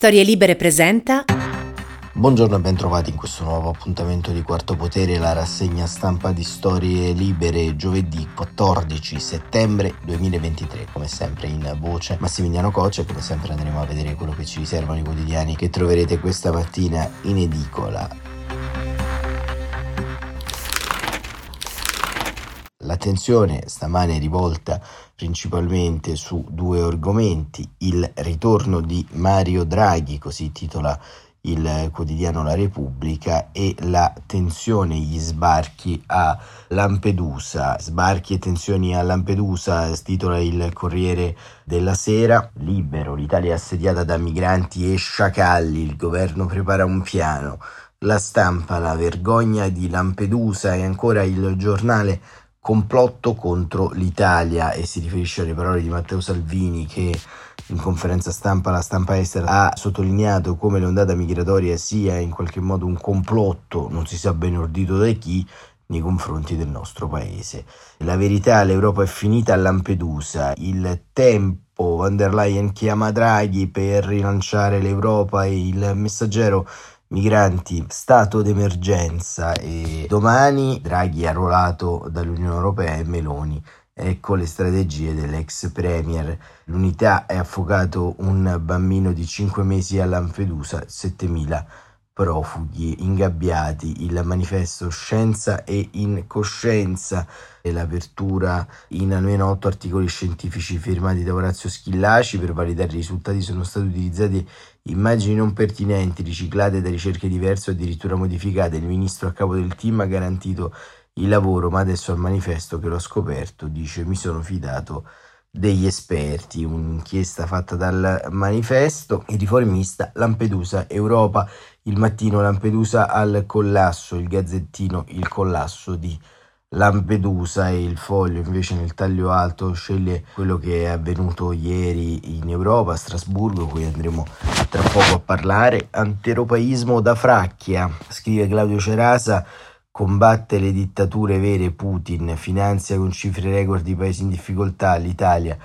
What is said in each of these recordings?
Storie Libere presenta. Buongiorno e bentrovati in questo nuovo appuntamento di Quarto Potere, la rassegna stampa di Storie Libere, giovedì 14 settembre 2023. Come sempre in voce Massimiliano Coccia, come sempre andremo a vedere quello che ci riservano i quotidiani che troverete questa mattina in edicola. L'attenzione stamane è rivolta principalmente su due argomenti, il ritorno di Mario Draghi, così titola il quotidiano La Repubblica, e la tensione, gli sbarchi a Lampedusa. Sbarchi e tensioni a Lampedusa, titola il Corriere della Sera. Libero, l'Italia è assediata da migranti e sciacalli, il governo prepara un piano. La stampa, la vergogna di Lampedusa e ancora il giornale complotto contro l'Italia e si riferisce alle parole di Matteo Salvini che in conferenza stampa la stampa estera ha sottolineato come l'ondata migratoria sia in qualche modo un complotto, non si sa bene ordito da chi, nei confronti del nostro paese. La verità, l'Europa è finita a Lampedusa, il tempo, van der Leyen chiama Draghi per rilanciare l'Europa e il messaggero migranti, stato d'emergenza e domani Draghi arruolato dall'Unione Europea e Meloni. Ecco le strategie dell'ex premier. L'unità è affogato un bambino di 5 mesi a Lampedusa, 7000 profughi ingabbiati, il manifesto Scienza e Incoscienza e l'apertura in almeno otto articoli scientifici firmati da Orazio Schillaci per validare i risultati sono stati utilizzati immagini non pertinenti, riciclate da ricerche diverse o addirittura modificate. Il ministro a capo del team ha garantito il lavoro, ma adesso al manifesto che l'ho scoperto dice mi sono fidato degli esperti, un'inchiesta fatta dal manifesto, il riformista Lampedusa Europa, il mattino Lampedusa al collasso, il gazzettino il collasso di Lampedusa e il foglio invece nel taglio alto sceglie quello che è avvenuto ieri in Europa, a Strasburgo, cui andremo tra poco a parlare. Anteropaismo da fracchia, scrive Claudio Cerasa combatte le dittature vere Putin, finanzia con cifre record i paesi in difficoltà, l'Italia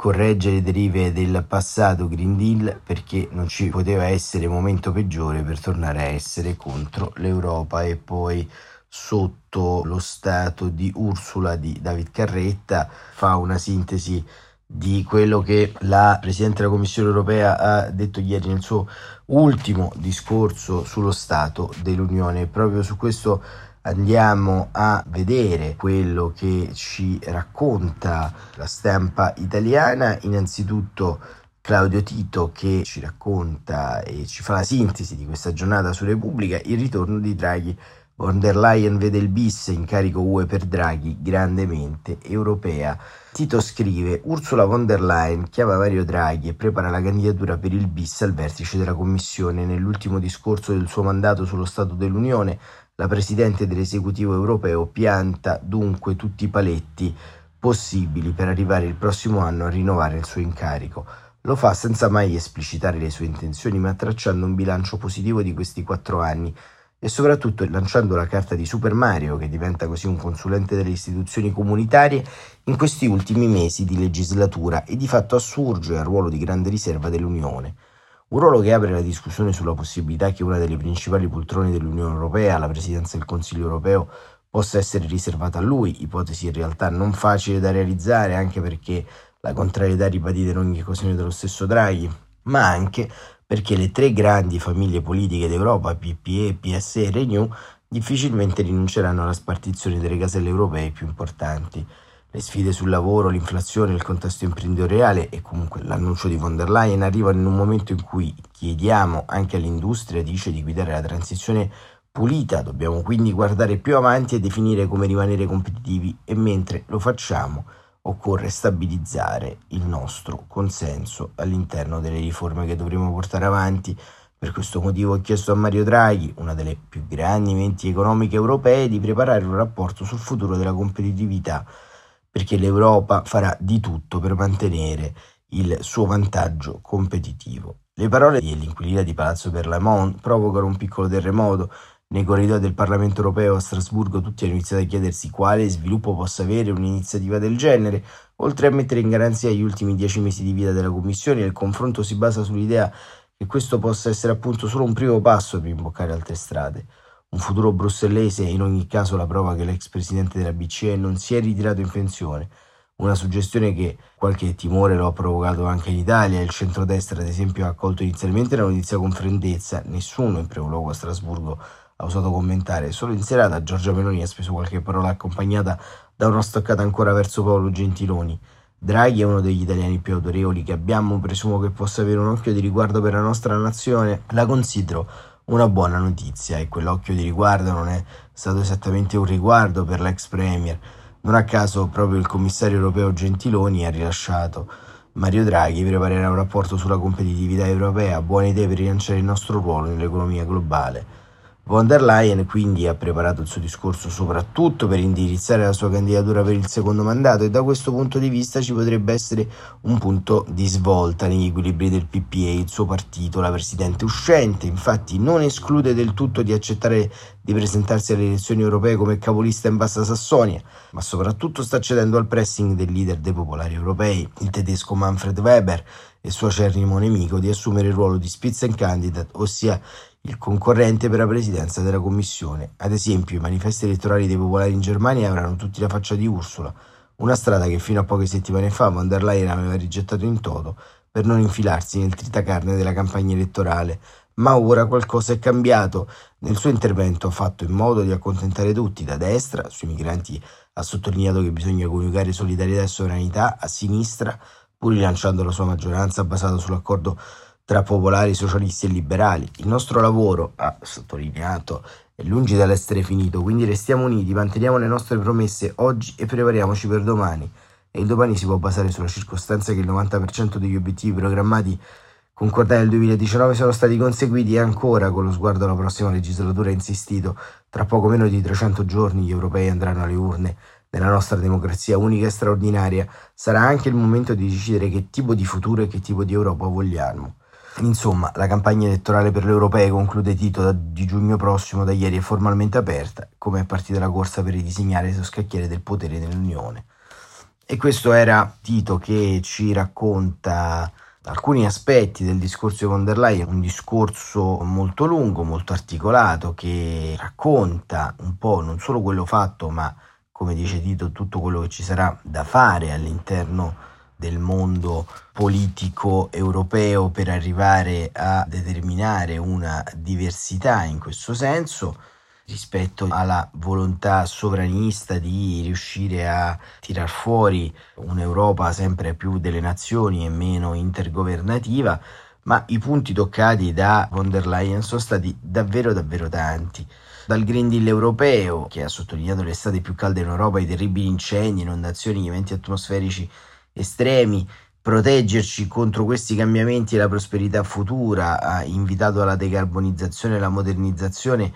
corregge le derive del passato Green Deal perché non ci poteva essere momento peggiore per tornare a essere contro l'Europa e poi sotto lo stato di Ursula di David Carretta fa una sintesi di quello che la Presidente della Commissione europea ha detto ieri nel suo ultimo discorso sullo Stato dell'Unione. Proprio su questo andiamo a vedere quello che ci racconta la stampa italiana. Innanzitutto Claudio Tito che ci racconta e ci fa la sintesi di questa giornata su Repubblica, il ritorno di Draghi. Von der Leyen vede il bis, incarico UE per Draghi, grandemente europea. Tito scrive: Ursula von der Leyen chiama Mario Draghi e prepara la candidatura per il bis al vertice della Commissione. Nell'ultimo discorso del suo mandato sullo Stato dell'Unione, la Presidente dell'esecutivo europeo pianta dunque tutti i paletti possibili per arrivare il prossimo anno a rinnovare il suo incarico. Lo fa senza mai esplicitare le sue intenzioni, ma tracciando un bilancio positivo di questi quattro anni e soprattutto lanciando la carta di Super Mario, che diventa così un consulente delle istituzioni comunitarie in questi ultimi mesi di legislatura e di fatto assurge al ruolo di grande riserva dell'Unione. Un ruolo che apre la discussione sulla possibilità che una delle principali poltrone dell'Unione Europea, la presidenza del Consiglio Europeo, possa essere riservata a lui, ipotesi in realtà non facile da realizzare anche perché la contrarietà ribadita in ogni occasione dello stesso Draghi, ma anche perché le tre grandi famiglie politiche d'Europa, PPE, PSE e Renew, difficilmente rinunceranno alla spartizione delle caselle europee più importanti. Le sfide sul lavoro, l'inflazione, il contesto imprenditoriale e comunque l'annuncio di von der Leyen arrivano in un momento in cui chiediamo anche all'industria, dice, di guidare la transizione pulita, dobbiamo quindi guardare più avanti e definire come rimanere competitivi e mentre lo facciamo occorre stabilizzare il nostro consenso all'interno delle riforme che dovremo portare avanti. Per questo motivo ho chiesto a Mario Draghi, una delle più grandi menti economiche europee, di preparare un rapporto sul futuro della competitività perché l'Europa farà di tutto per mantenere il suo vantaggio competitivo. Le parole dell'inquilina di Palazzo Berlamont provocano un piccolo terremoto. Nei corridoi del Parlamento europeo a Strasburgo tutti hanno iniziato a chiedersi quale sviluppo possa avere un'iniziativa del genere. Oltre a mettere in garanzia gli ultimi dieci mesi di vita della Commissione, il confronto si basa sull'idea che questo possa essere appunto solo un primo passo per imboccare altre strade. Un futuro brussellese è in ogni caso la prova che l'ex presidente della BCE non si è ritirato in pensione, una suggestione che qualche timore lo ha provocato anche in Italia. Il centrodestra, ad esempio, ha accolto inizialmente la notizia con freddezza. Nessuno, in primo luogo a Strasburgo, ha osato commentare. Solo in serata Giorgia Meloni ha speso qualche parola accompagnata da una stoccata ancora verso Paolo Gentiloni. Draghi è uno degli italiani più autorevoli che abbiamo, presumo che possa avere un occhio di riguardo per la nostra nazione. La considero una buona notizia e quell'occhio di riguardo non è stato esattamente un riguardo per l'ex premier. Non a caso proprio il commissario europeo Gentiloni ha rilasciato Mario Draghi preparerà un rapporto sulla competitività europea, buone idee per rilanciare il nostro ruolo nell'economia globale. Von der Leyen quindi ha preparato il suo discorso soprattutto per indirizzare la sua candidatura per il secondo mandato e da questo punto di vista ci potrebbe essere un punto di svolta negli equilibri del PPA, il suo partito, la presidente uscente, infatti non esclude del tutto di accettare di presentarsi alle elezioni europee come capolista in Bassa Sassonia, ma soprattutto sta cedendo al pressing del leader dei popolari europei, il tedesco Manfred Weber, e suo acerrimo nemico di assumere il ruolo di Spitzenkandidat, ossia il concorrente per la presidenza della Commissione. Ad esempio, i manifesti elettorali dei popolari in Germania avranno tutti la faccia di Ursula, una strada che fino a poche settimane fa von der Leyen aveva rigettato in toto per non infilarsi nel tritacarne della campagna elettorale. Ma ora qualcosa è cambiato. Nel suo intervento fatto in modo di accontentare tutti, da destra, sui migranti ha sottolineato che bisogna coniugare solidarietà e sovranità, a sinistra, pur rilanciando la sua maggioranza basata sull'accordo tra popolari, socialisti e liberali. Il nostro lavoro, ha sottolineato, è lungi dall'essere finito, quindi restiamo uniti, manteniamo le nostre promesse oggi e prepariamoci per domani. E il domani si può basare sulla circostanza che il 90% degli obiettivi programmati concordati nel 2019 sono stati conseguiti e ancora, con lo sguardo alla prossima legislatura, insistito, tra poco meno di 300 giorni gli europei andranno alle urne. Nella nostra democrazia unica e straordinaria sarà anche il momento di decidere che tipo di futuro e che tipo di Europa vogliamo. Insomma, la campagna elettorale per le europee, conclude Tito, di giugno prossimo da ieri è formalmente aperta, come è partita la corsa per ridisegnare lo scacchiere del potere nell'Unione. E questo era Tito che ci racconta alcuni aspetti del discorso di von der Leyen, un discorso molto lungo, molto articolato, che racconta un po' non solo quello fatto, ma come dice Tito, tutto quello che ci sarà da fare all'interno del mondo politico europeo per arrivare a determinare una diversità in questo senso rispetto alla volontà sovranista di riuscire a tirar fuori un'Europa sempre più delle nazioni e meno intergovernativa, ma i punti toccati da von der Leyen sono stati davvero davvero tanti. Dal Green Deal europeo, che ha sottolineato l'estate più calda in Europa, i terribili incendi, inondazioni, gli eventi atmosferici estremi, proteggerci contro questi cambiamenti e la prosperità futura, ha invitato alla decarbonizzazione e alla modernizzazione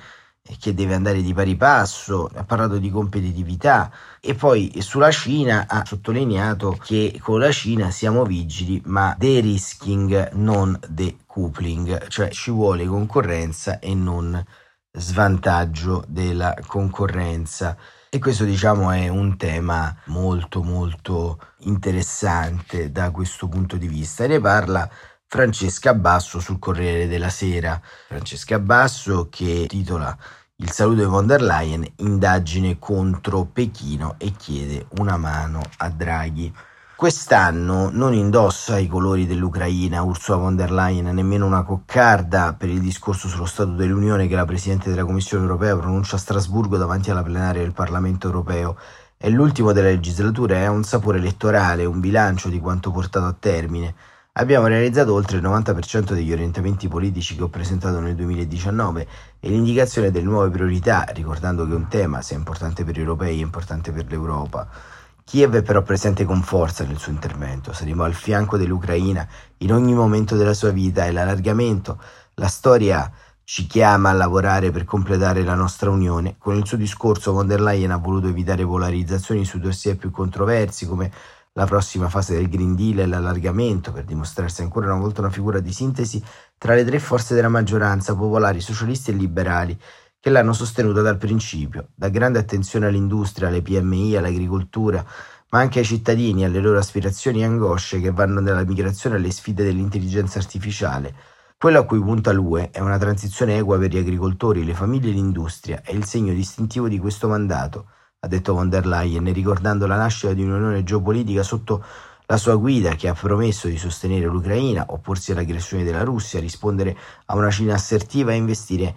che deve andare di pari passo, ha parlato di competitività e poi sulla Cina ha sottolineato che con la Cina siamo vigili ma de-risking non decoupling, cioè ci vuole concorrenza e non svantaggio della concorrenza. E questo diciamo è un tema molto molto interessante da questo punto di vista. Ne parla Francesca Basso sul Corriere della Sera. Francesca Basso che titola Il saluto di von der Leyen, indagine contro Pechino e chiede una mano a Draghi. Quest'anno non indossa i colori dell'Ucraina Ursula von der Leyen, nemmeno una coccarda per il discorso sullo Stato dell'Unione che la Presidente della Commissione europea pronuncia a Strasburgo davanti alla plenaria del Parlamento europeo. È l'ultimo della legislatura e ha un sapore elettorale, un bilancio di quanto portato a termine. Abbiamo realizzato oltre il 90% degli orientamenti politici che ho presentato nel 2019 e l'indicazione delle nuove priorità, ricordando che un tema, se è importante per gli europei, è importante per l'Europa. Kiev è però presente con forza nel suo intervento, saremo al fianco dell'Ucraina in ogni momento della sua vita e l'allargamento, la storia ci chiama a lavorare per completare la nostra unione. Con il suo discorso von der Leyen ha voluto evitare polarizzazioni sui dossier più controversi come la prossima fase del Green Deal e l'allargamento per dimostrarsi ancora una volta una figura di sintesi tra le tre forze della maggioranza, popolari, socialisti e liberali, che l'hanno sostenuta dal principio, da grande attenzione all'industria, alle PMI, all'agricoltura, ma anche ai cittadini, alle loro aspirazioni e angosce che vanno dalla migrazione alle sfide dell'intelligenza artificiale. Quello a cui punta l'UE è una transizione equa per gli agricoltori, le famiglie e l'industria, è il segno distintivo di questo mandato, ha detto von der Leyen, ricordando la nascita di un'unione geopolitica sotto la sua guida che ha promesso di sostenere l'Ucraina, opporsi all'aggressione della Russia, rispondere a una Cina assertiva e investire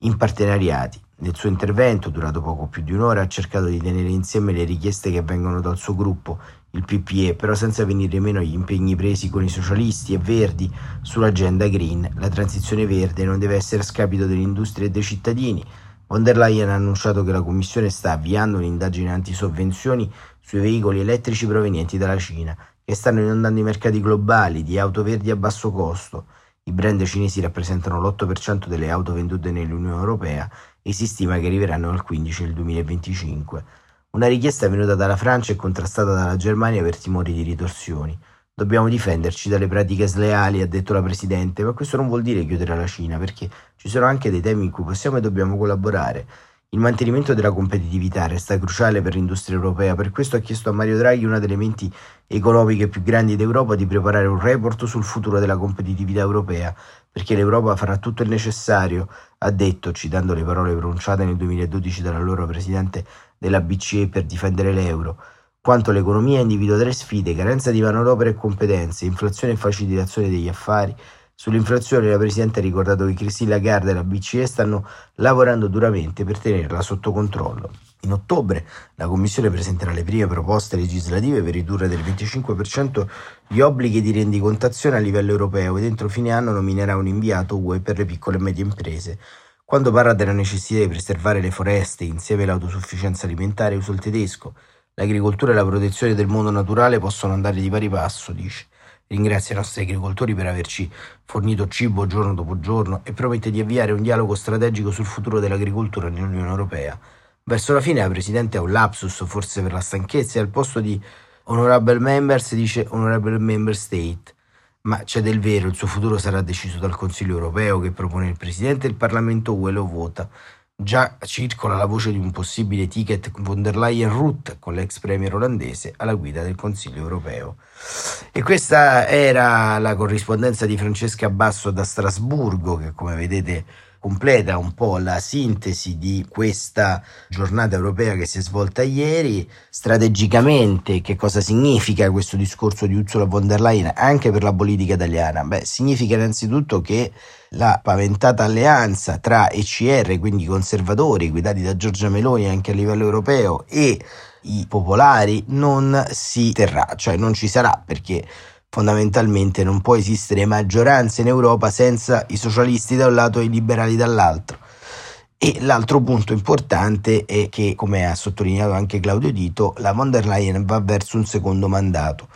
in partenariati. Nel suo intervento, durato poco più di un'ora, ha cercato di tenere insieme le richieste che vengono dal suo gruppo il PPE, però senza venire meno agli impegni presi con i socialisti e verdi sull'agenda green. La transizione verde non deve essere a scapito dell'industria e dei cittadini. Von der Leyen ha annunciato che la Commissione sta avviando un'indagine antisovvenzioni sui veicoli elettrici provenienti dalla Cina, che stanno inondando i mercati globali di auto verdi a basso costo. I brand cinesi rappresentano l'8% delle auto vendute nell'Unione Europea e si stima che arriveranno al 15% nel 2025. Una richiesta venuta dalla Francia e contrastata dalla Germania per timori di ritorsioni. Dobbiamo difenderci dalle pratiche sleali, ha detto la Presidente, ma questo non vuol dire chiudere la Cina, perché ci sono anche dei temi in cui possiamo e dobbiamo collaborare. Il mantenimento della competitività resta cruciale per l'industria europea, per questo ha chiesto a Mario Draghi, una delle menti economiche più grandi d'Europa, di preparare un report sul futuro della competitività europea, perché l'Europa farà tutto il necessario, ha detto, citando le parole pronunciate nel 2012 dall'allora Presidente della BCE per difendere l'euro, quanto l'economia individua tre sfide, carenza di manodopera e competenze, inflazione e facilitazione degli affari. Sull'inflazione la Presidente ha ricordato che Christine Lagarde e la BCE stanno lavorando duramente per tenerla sotto controllo. In ottobre la Commissione presenterà le prime proposte legislative per ridurre del 25% gli obblighi di rendicontazione a livello europeo ed entro fine anno nominerà un inviato UE per le piccole e medie imprese. Quando parla della necessità di preservare le foreste insieme all'autosufficienza alimentare usa il tedesco. L'agricoltura e la protezione del mondo naturale possono andare di pari passo, dice. Ringrazia i nostri agricoltori per averci fornito cibo giorno dopo giorno e promette di avviare un dialogo strategico sul futuro dell'agricoltura nell'Unione Europea. Verso la fine la Presidente ha un lapsus, forse per la stanchezza, e al posto di Honorable Members dice Honorable Member State ma c'è del vero, il suo futuro sarà deciso dal Consiglio europeo che propone il Presidente e il Parlamento UE lo vota. Già circola la voce di un possibile ticket von der Leyen-Ruth con l'ex premier olandese alla guida del Consiglio europeo. E questa era la corrispondenza di Francesca Basso da Strasburgo, che come vedete completa un po' la sintesi di questa giornata europea che si è svolta ieri. Strategicamente, che cosa significa questo discorso di Ursula von der Leyen anche per la politica italiana? Beh, significa innanzitutto che la paventata alleanza tra ECR, quindi i conservatori guidati da Giorgia Meloni anche a livello europeo, e i popolari non si terrà, cioè non ci sarà perché Fondamentalmente non può esistere maggioranza in Europa senza i socialisti da un lato e i liberali dall'altro. E l'altro punto importante è che, come ha sottolineato anche Claudio Dito, la von der Leyen va verso un secondo mandato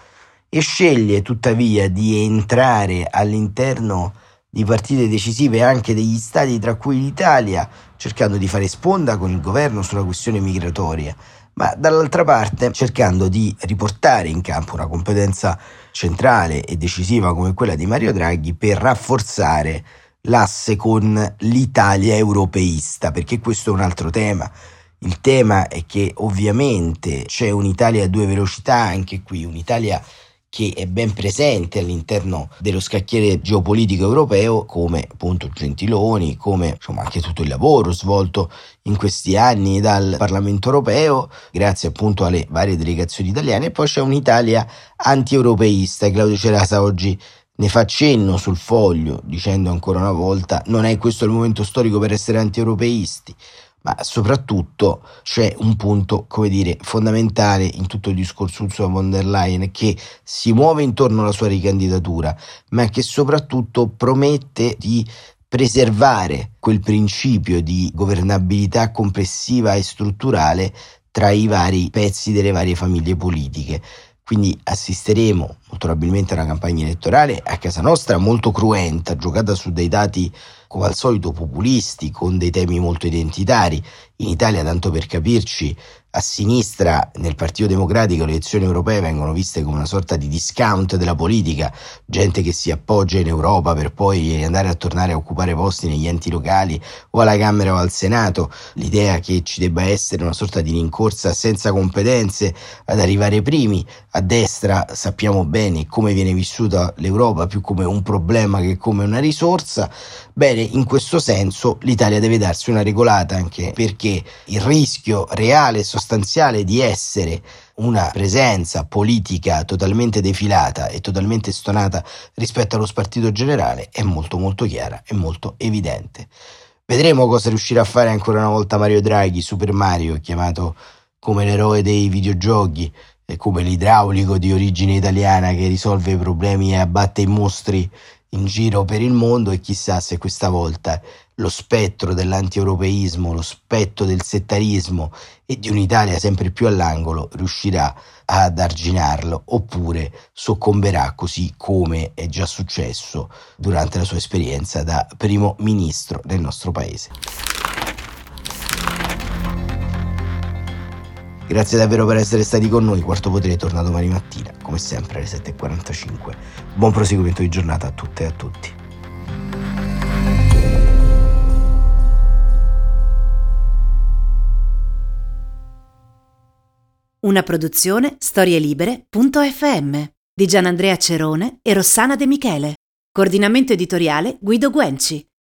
e sceglie tuttavia di entrare all'interno di partite decisive anche degli stati, tra cui l'Italia, cercando di fare sponda con il governo sulla questione migratoria ma dall'altra parte cercando di riportare in campo una competenza centrale e decisiva come quella di Mario Draghi per rafforzare l'asse con l'Italia europeista, perché questo è un altro tema. Il tema è che ovviamente c'è un'Italia a due velocità anche qui, un'Italia che è ben presente all'interno dello scacchiere geopolitico europeo come appunto Gentiloni, come insomma, anche tutto il lavoro svolto in questi anni dal Parlamento europeo, grazie appunto alle varie delegazioni italiane, e poi c'è un'Italia anti-europeista. Claudio Cerasa oggi ne fa cenno sul foglio, dicendo ancora una volta non è questo il momento storico per essere anti-europeisti ma soprattutto c'è un punto, come dire, fondamentale in tutto il discorso su von der Leyen che si muove intorno alla sua ricandidatura, ma che soprattutto promette di preservare quel principio di governabilità complessiva e strutturale tra i vari pezzi delle varie famiglie politiche. Quindi assisteremo molto probabilmente una campagna elettorale a casa nostra molto cruenta, giocata su dei dati come al solito populisti, con dei temi molto identitari. In Italia, tanto per capirci, a sinistra nel Partito Democratico le elezioni europee vengono viste come una sorta di discount della politica, gente che si appoggia in Europa per poi andare a tornare a occupare posti negli enti locali o alla Camera o al Senato, l'idea che ci debba essere una sorta di rincorsa senza competenze ad arrivare primi, a destra sappiamo bene bene come viene vissuta l'Europa più come un problema che come una risorsa, bene, in questo senso l'Italia deve darsi una regolata anche perché il rischio reale e sostanziale di essere una presenza politica totalmente defilata e totalmente stonata rispetto allo spartito generale è molto molto chiara e molto evidente. Vedremo cosa riuscirà a fare ancora una volta Mario Draghi, Super Mario, chiamato come l'eroe dei videogiochi, come l'idraulico di origine italiana che risolve i problemi e abbatte i mostri in giro per il mondo e chissà se questa volta lo spettro dell'antieuropeismo, lo spettro del settarismo e di un'Italia sempre più all'angolo riuscirà ad arginarlo oppure soccomberà così come è già successo durante la sua esperienza da primo ministro del nostro paese. Grazie davvero per essere stati con noi. Quarto Potere torna domani mattina, come sempre alle 7.45. Buon proseguimento di giornata a tutte e a tutti. Una produzione storielibere.fm di Gianandrea Cerone e Rossana De Michele. Coordinamento editoriale Guido Guenci.